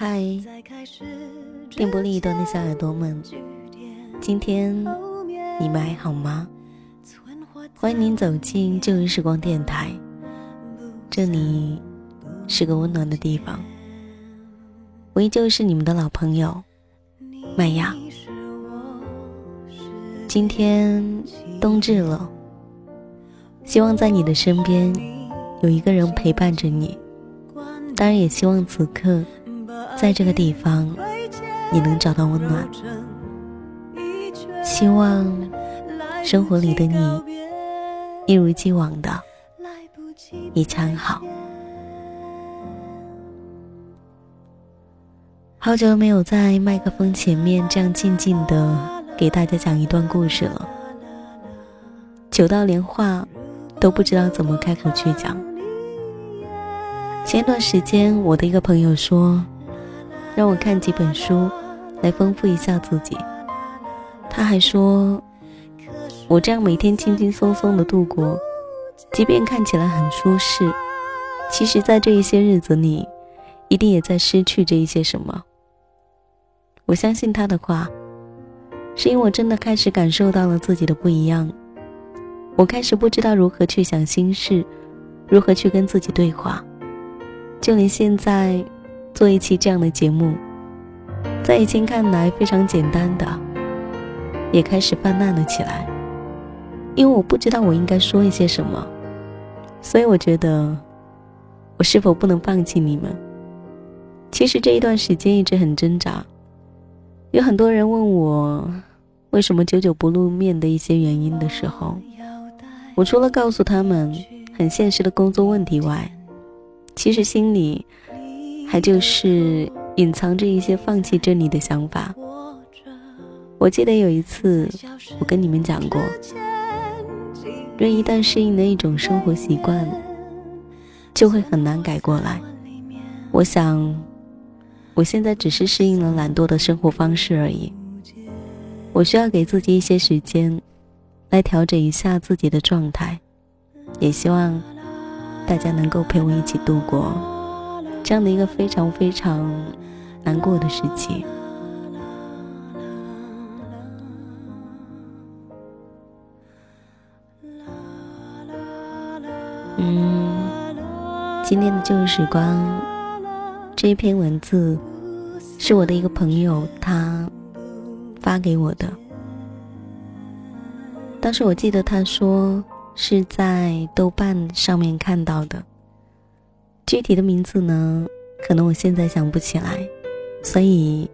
嗨，电波另一端的小耳朵们，今天你们还好吗？欢迎您走进旧日时光电台，这里是个温暖的地方。我依旧是你们的老朋友麦芽。今天冬至了，希望在你的身边有一个人陪伴着你。当然，也希望此刻在这个地方你能找到温暖。希望生活里的你一如既往的一切安好。好久没有在麦克风前面这样静静的给大家讲一段故事了，久到连话都不知道怎么开口去讲。前段时间，我的一个朋友说，让我看几本书，来丰富一下自己。他还说，我这样每天轻轻松松的度过，即便看起来很舒适，其实，在这一些日子里，一定也在失去着一些什么。我相信他的话，是因为我真的开始感受到了自己的不一样。我开始不知道如何去想心事，如何去跟自己对话。就连现在做一期这样的节目，在以前看来非常简单的，也开始泛滥了起来。因为我不知道我应该说一些什么，所以我觉得，我是否不能放弃你们？其实这一段时间一直很挣扎。有很多人问我，为什么久久不露面的一些原因的时候，我除了告诉他们很现实的工作问题外，其实心里还就是隐藏着一些放弃真理的想法。我记得有一次，我跟你们讲过，人一旦适应了一种生活习惯，就会很难改过来。我想。我现在只是适应了懒惰的生活方式而已。我需要给自己一些时间，来调整一下自己的状态。也希望大家能够陪我一起度过这样的一个非常非常难过的时期。嗯，今天的旧时光这一篇文字。是我的一个朋友，他发给我的。当时我记得他说是在豆瓣上面看到的，具体的名字呢，可能我现在想不起来，所以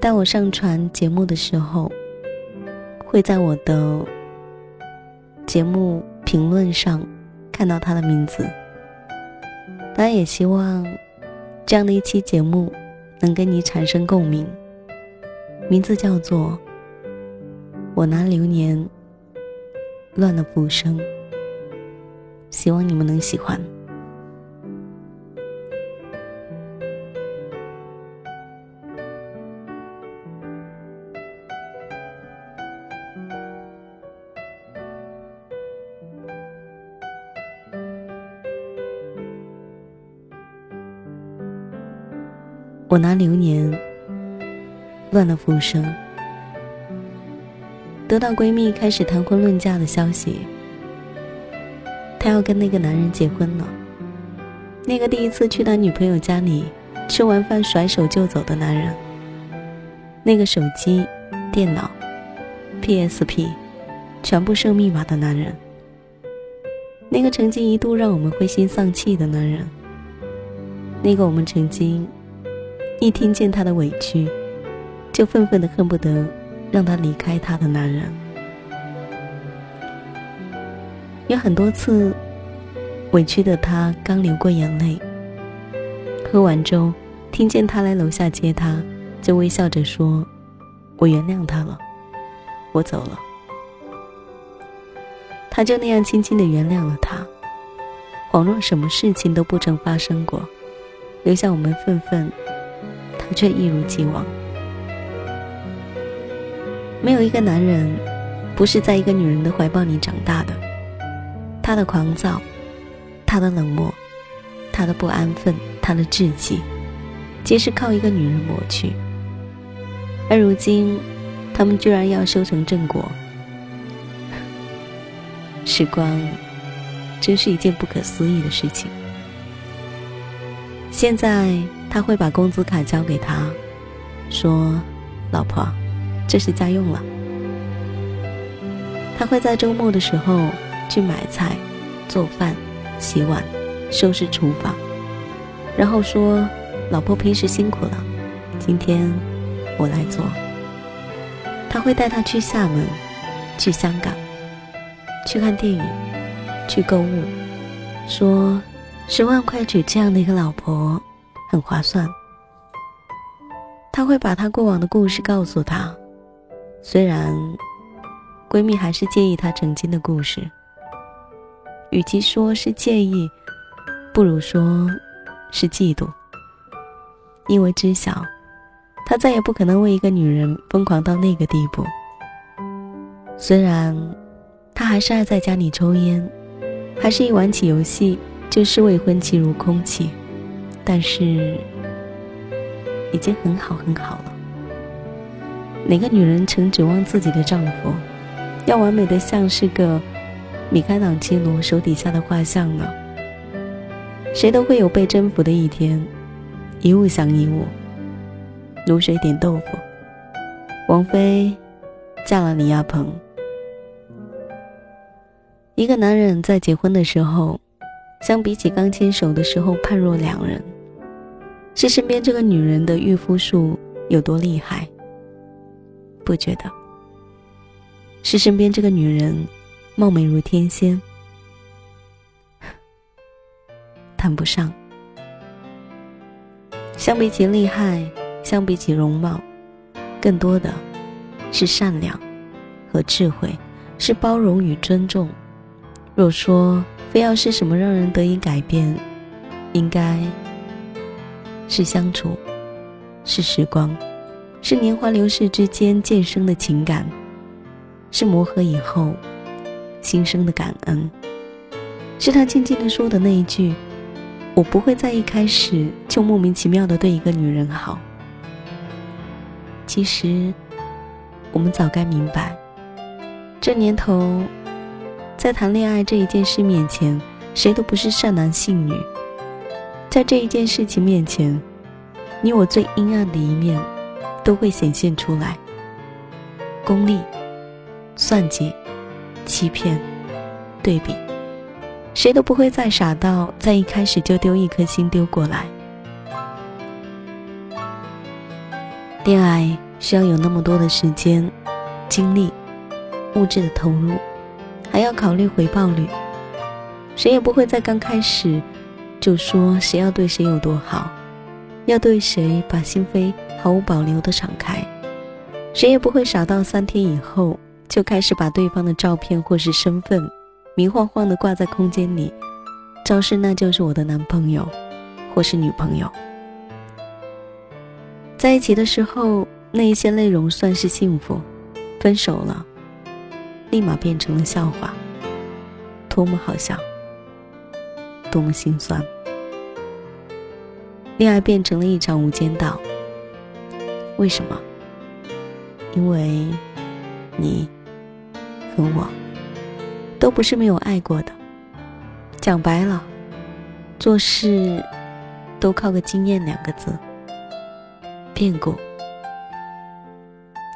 当我上传节目的时候，会在我的节目评论上看到他的名字。当然，也希望这样的一期节目。能跟你产生共鸣，名字叫做“我拿流年乱了浮生”，希望你们能喜欢。我拿流年乱了浮生。得到闺蜜开始谈婚论嫁的消息，她要跟那个男人结婚了。那个第一次去他女朋友家里吃完饭甩手就走的男人，那个手机、电脑、PSP 全部设密码的男人，那个曾经一度让我们灰心丧气的男人，那个我们曾经。一听见他的委屈，就愤愤的恨不得让他离开他的男人。有很多次，委屈的他刚流过眼泪。喝完粥，听见他来楼下接他，就微笑着说：“我原谅他了，我走了。”他就那样轻轻的原谅了他，恍若什么事情都不曾发生过，留下我们愤愤。他却一如既往。没有一个男人不是在一个女人的怀抱里长大的。他的狂躁，他的冷漠，他的不安分，他的志气，皆是靠一个女人抹去。而如今，他们居然要修成正果。时光，真是一件不可思议的事情。现在他会把工资卡交给他，说：“老婆，这是家用了。”他会在周末的时候去买菜、做饭、洗碗、收拾厨房，然后说：“老婆平时辛苦了，今天我来做。”他会带她去厦门，去香港。去看电影，去购物，说十万块娶这样的一个老婆很划算。他会把他过往的故事告诉她，虽然闺蜜还是介意她曾经的故事，与其说是介意，不如说是嫉妒，因为知晓他再也不可能为一个女人疯狂到那个地步。虽然。他还是爱在家里抽烟，还是一玩起游戏就视未婚妻如空气，但是已经很好很好了。哪个女人曾指望自己的丈夫要完美的像是个米开朗基罗手底下的画像呢？谁都会有被征服的一天，一物降一物，卤水点豆腐。王菲嫁了李亚鹏。一个男人在结婚的时候，相比起刚牵手的时候判若两人。是身边这个女人的御夫术有多厉害？不觉得。是身边这个女人貌美如天仙？谈不上。相比起厉害，相比起容貌，更多的是善良和智慧，是包容与尊重。若说非要是什么让人得以改变，应该是相处，是时光，是年华流逝之间渐生的情感，是磨合以后心生的感恩，是他静静的说的那一句：“我不会在一开始就莫名其妙的对一个女人好。”其实，我们早该明白，这年头。在谈恋爱这一件事面前，谁都不是善男信女。在这一件事情面前，你我最阴暗的一面都会显现出来。功利、算计、欺骗、对比，谁都不会再傻到在一开始就丢一颗心丢过来。恋爱需要有那么多的时间、精力、物质的投入。还要考虑回报率，谁也不会在刚开始就说谁要对谁有多好，要对谁把心扉毫无保留的敞开，谁也不会傻到三天以后就开始把对方的照片或是身份明晃晃的挂在空间里，昭示那就是我的男朋友或是女朋友。在一起的时候，那一些内容算是幸福，分手了。立马变成了笑话，多么好笑，多么心酸。恋爱变成了一场无间道。为什么？因为，你和我，都不是没有爱过的。讲白了，做事都靠个经验两个字。变故，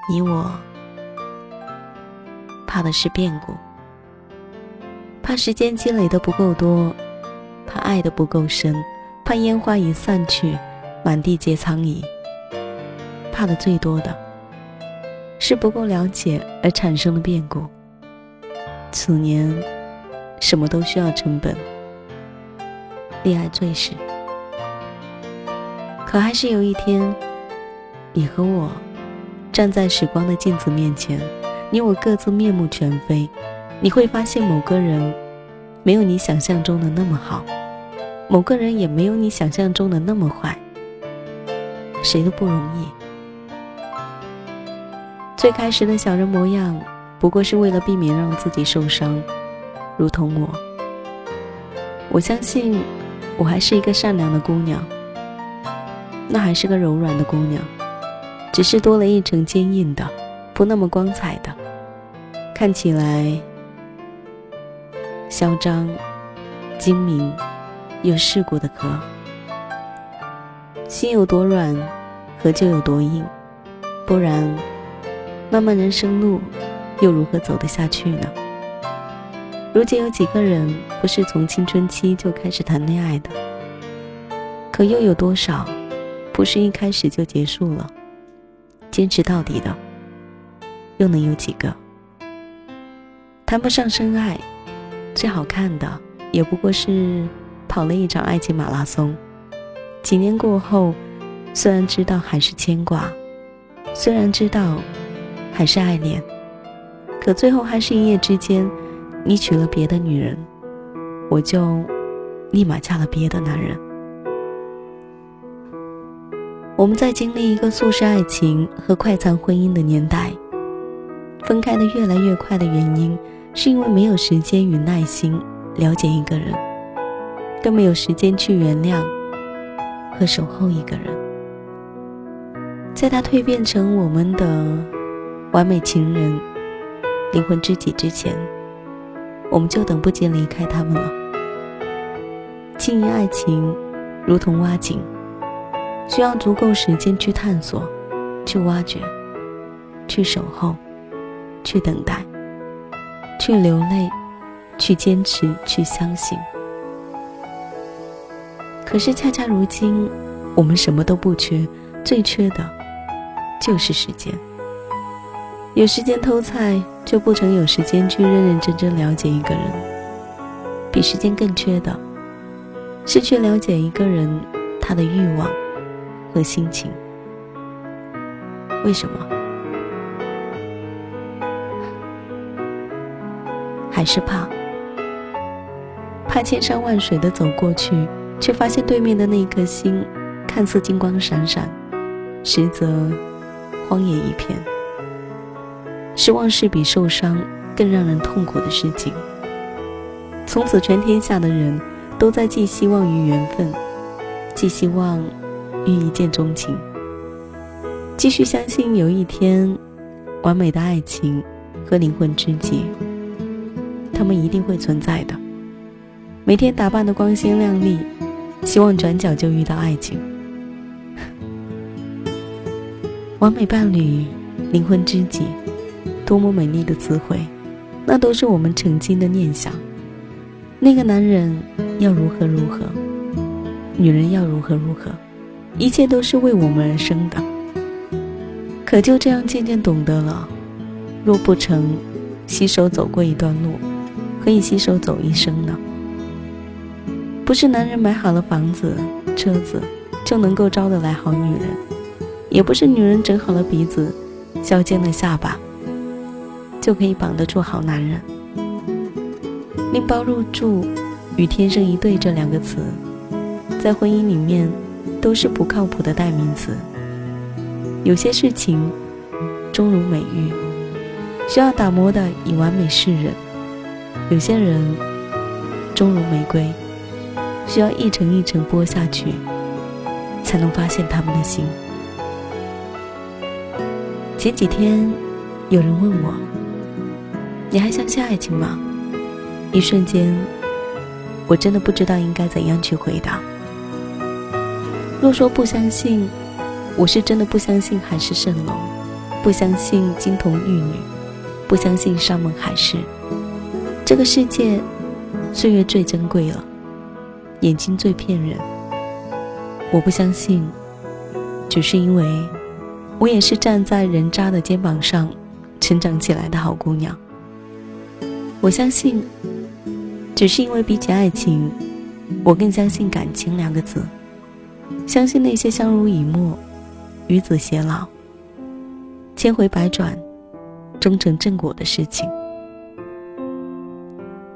你我。怕的是变故，怕时间积累的不够多，怕爱的不够深，怕烟花一散去，满地皆苍蝇。怕的最多的是不够了解而产生的变故。此年，什么都需要成本，恋爱最是。可还是有一天，你和我站在时光的镜子面前。你我各自面目全非，你会发现某个人没有你想象中的那么好，某个人也没有你想象中的那么坏。谁都不容易，最开始的小人模样，不过是为了避免让自己受伤，如同我。我相信，我还是一个善良的姑娘，那还是个柔软的姑娘，只是多了一层坚硬的，不那么光彩的，看起来嚣张、精明有世故的壳。心有多软，壳就有多硬，不然。漫漫人生路，又如何走得下去呢？如今有几个人不是从青春期就开始谈恋爱的？可又有多少，不是一开始就结束了？坚持到底的，又能有几个？谈不上深爱，最好看的也不过是跑了一场爱情马拉松。几年过后，虽然知道还是牵挂，虽然知道。还是爱恋，可最后还是一夜之间，你娶了别的女人，我就立马嫁了别的男人。我们在经历一个速食爱情和快餐婚姻的年代，分开的越来越快的原因，是因为没有时间与耐心了解一个人，更没有时间去原谅和守候一个人，在他蜕变成我们的。完美情人、灵魂知己之前，我们就等不及离开他们了。经营爱情如同挖井，需要足够时间去探索、去挖掘、去守候、去等待、去流泪、去坚持、去相信。可是恰恰如今，我们什么都不缺，最缺的就是时间。有时间偷菜，就不曾有时间去认认真真了解一个人。比时间更缺的，是去了解一个人他的欲望和心情。为什么？还是怕？怕千山万水的走过去，却发现对面的那颗星，看似金光闪闪，实则荒野一片。失望是比受伤更让人痛苦的事情。从此，全天下的人都在寄希望于缘分，寄希望于一见钟情，继续相信有一天，完美的爱情和灵魂知己，他们一定会存在的。每天打扮的光鲜亮丽，希望转角就遇到爱情。完美伴侣，灵魂知己。多么美丽的词汇，那都是我们曾经的念想。那个男人要如何如何，女人要如何如何，一切都是为我们而生的。可就这样渐渐懂得了，若不曾携手走过一段路，可以携手走一生呢？不是男人买好了房子、车子就能够招得来好女人，也不是女人整好了鼻子、削尖了下巴。就可以绑得住好男人。拎包入住与天生一对这两个词，在婚姻里面都是不靠谱的代名词。有些事情终如美玉，需要打磨的以完美示人；有些人终如玫瑰，需要一层一层剥下去，才能发现他们的心。前几天有人问我。你还相信爱情吗？一瞬间，我真的不知道应该怎样去回答。若说不相信，我是真的不相信海市蜃楼，不相信金童玉女，不相信山盟海誓。这个世界，岁月最珍贵了，眼睛最骗人。我不相信，只是因为，我也是站在人渣的肩膀上成长起来的好姑娘。我相信，只是因为比起爱情，我更相信感情两个字，相信那些相濡以沫、与子偕老、千回百转、终成正果的事情。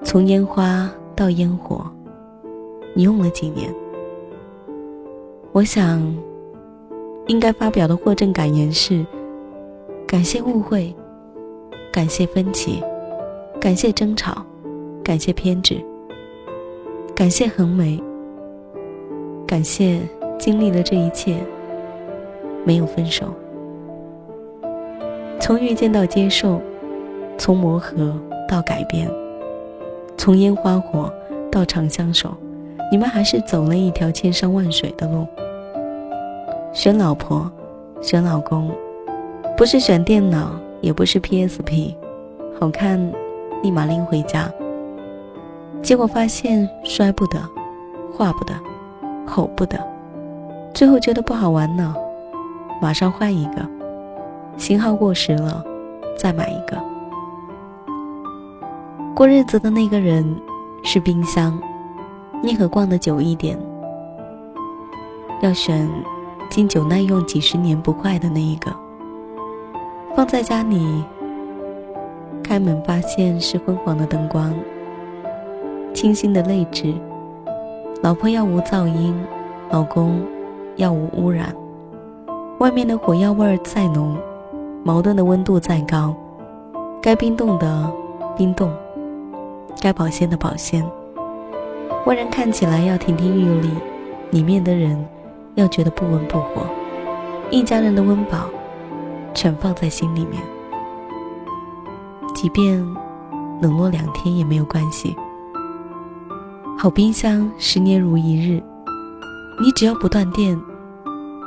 从烟花到烟火，你用了几年？我想，应该发表的获证感言是：感谢误会，感谢分歧，感谢争吵，感谢偏执，感谢横眉，感谢经历了这一切，没有分手。从遇见到接受，从磨合到改变，从烟花火到长相守，你们还是走了一条千山万水的路。选老婆，选老公，不是选电脑，也不是 PSP，好看，立马拎回家。结果发现摔不得，画不得，吼不得，最后觉得不好玩了，马上换一个，型号过时了，再买一个。过日子的那个人是冰箱，宁可逛的久一点，要选。经久耐用几十年不坏的那一个，放在家里。开门发现是昏黄的灯光，清新的泪痣。老婆要无噪音，老公要无污染。外面的火药味儿再浓，矛盾的温度再高，该冰冻的冰冻，该保鲜的保鲜。外人看起来要亭亭玉立，里面的人。要觉得不温不火，一家人的温饱，全放在心里面。即便冷落两天也没有关系。好冰箱十年如一日，你只要不断电，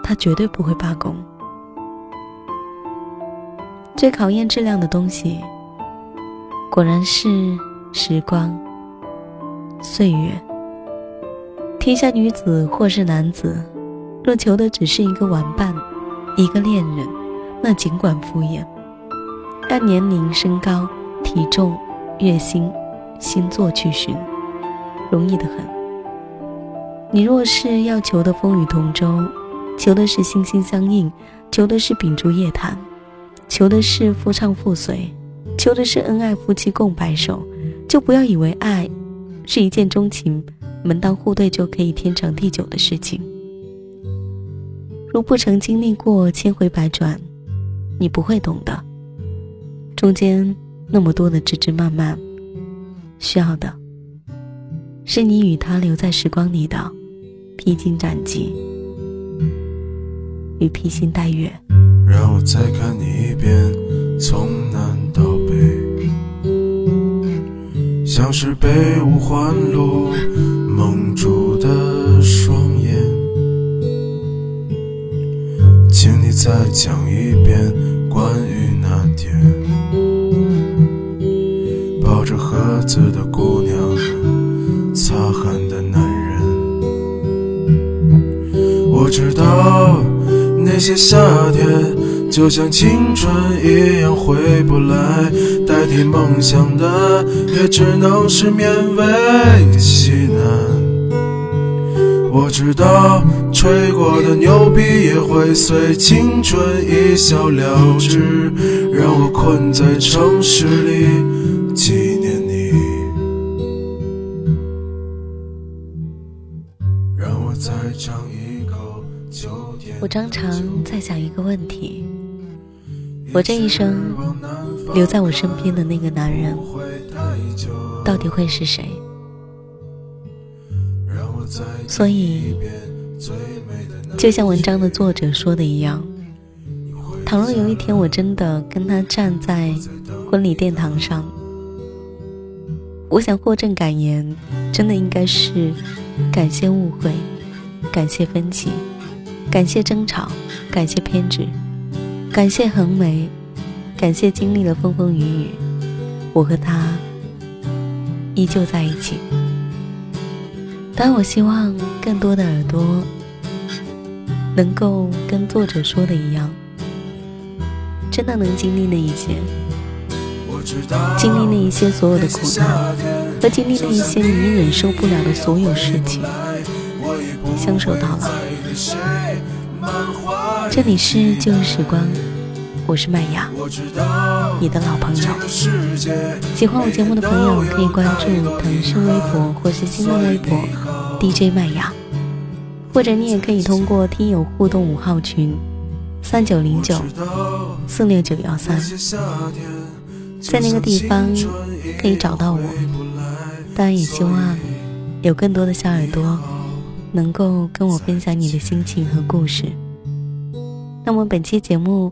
它绝对不会罢工。最考验质量的东西，果然是时光、岁月。天下女子或是男子。若求的只是一个玩伴，一个恋人，那尽管敷衍。按年龄、身高、体重、月薪、星座去寻，容易得很。你若是要求的风雨同舟，求的是心心相印，求的是秉烛夜谈，求的是夫唱妇随，求的是恩爱夫妻共白首，就不要以为爱是一见钟情、门当户对就可以天长地久的事情。如不曾经历过千回百转，你不会懂的。中间那么多的枝枝蔓蔓，需要的是你与他留在时光里的披荆斩棘与披星戴月。让我再看你一遍，从南到北，像是被五环路蒙住的双眼。请你再讲一遍关于那天抱着盒子的姑娘，擦汗的男人。我知道那些夏天就像青春一样回不来，代替梦想的也只能是勉为其难。我知道吹过的牛逼也会随青春一笑了之，让我困在城市里纪念你。让我再尝一口秋天。我常常在想一个问题：我这一生留在我身边的那个男人，到底会是谁？所以，就像文章的作者说的一样，倘若有一天我真的跟他站在婚礼殿堂上，我想获证感言，真的应该是感谢误会，感谢分歧，感谢争吵，感谢偏执，感谢横眉，感谢经历了风风雨雨，我和他依旧在一起。但我希望更多的耳朵能够跟作者说的一样，真的能经历那一些，经历那一些所有的苦难，和经历那一些你忍受不了的所有事情，相守到老。这里是旧时光。我是麦芽，你的老朋友。喜欢我节目的朋友可以关注腾讯微博或是新浪微博 DJ 麦芽，或者你也可以通过听友互动五号群三九零九四六九幺三，在那个地方可以找到我。当然，也希望有更多的小耳朵能够跟我分享你的心情和故事。那么，本期节目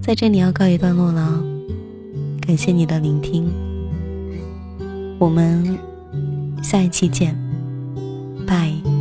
在这里要告一段落了，感谢你的聆听，我们下一期见，拜。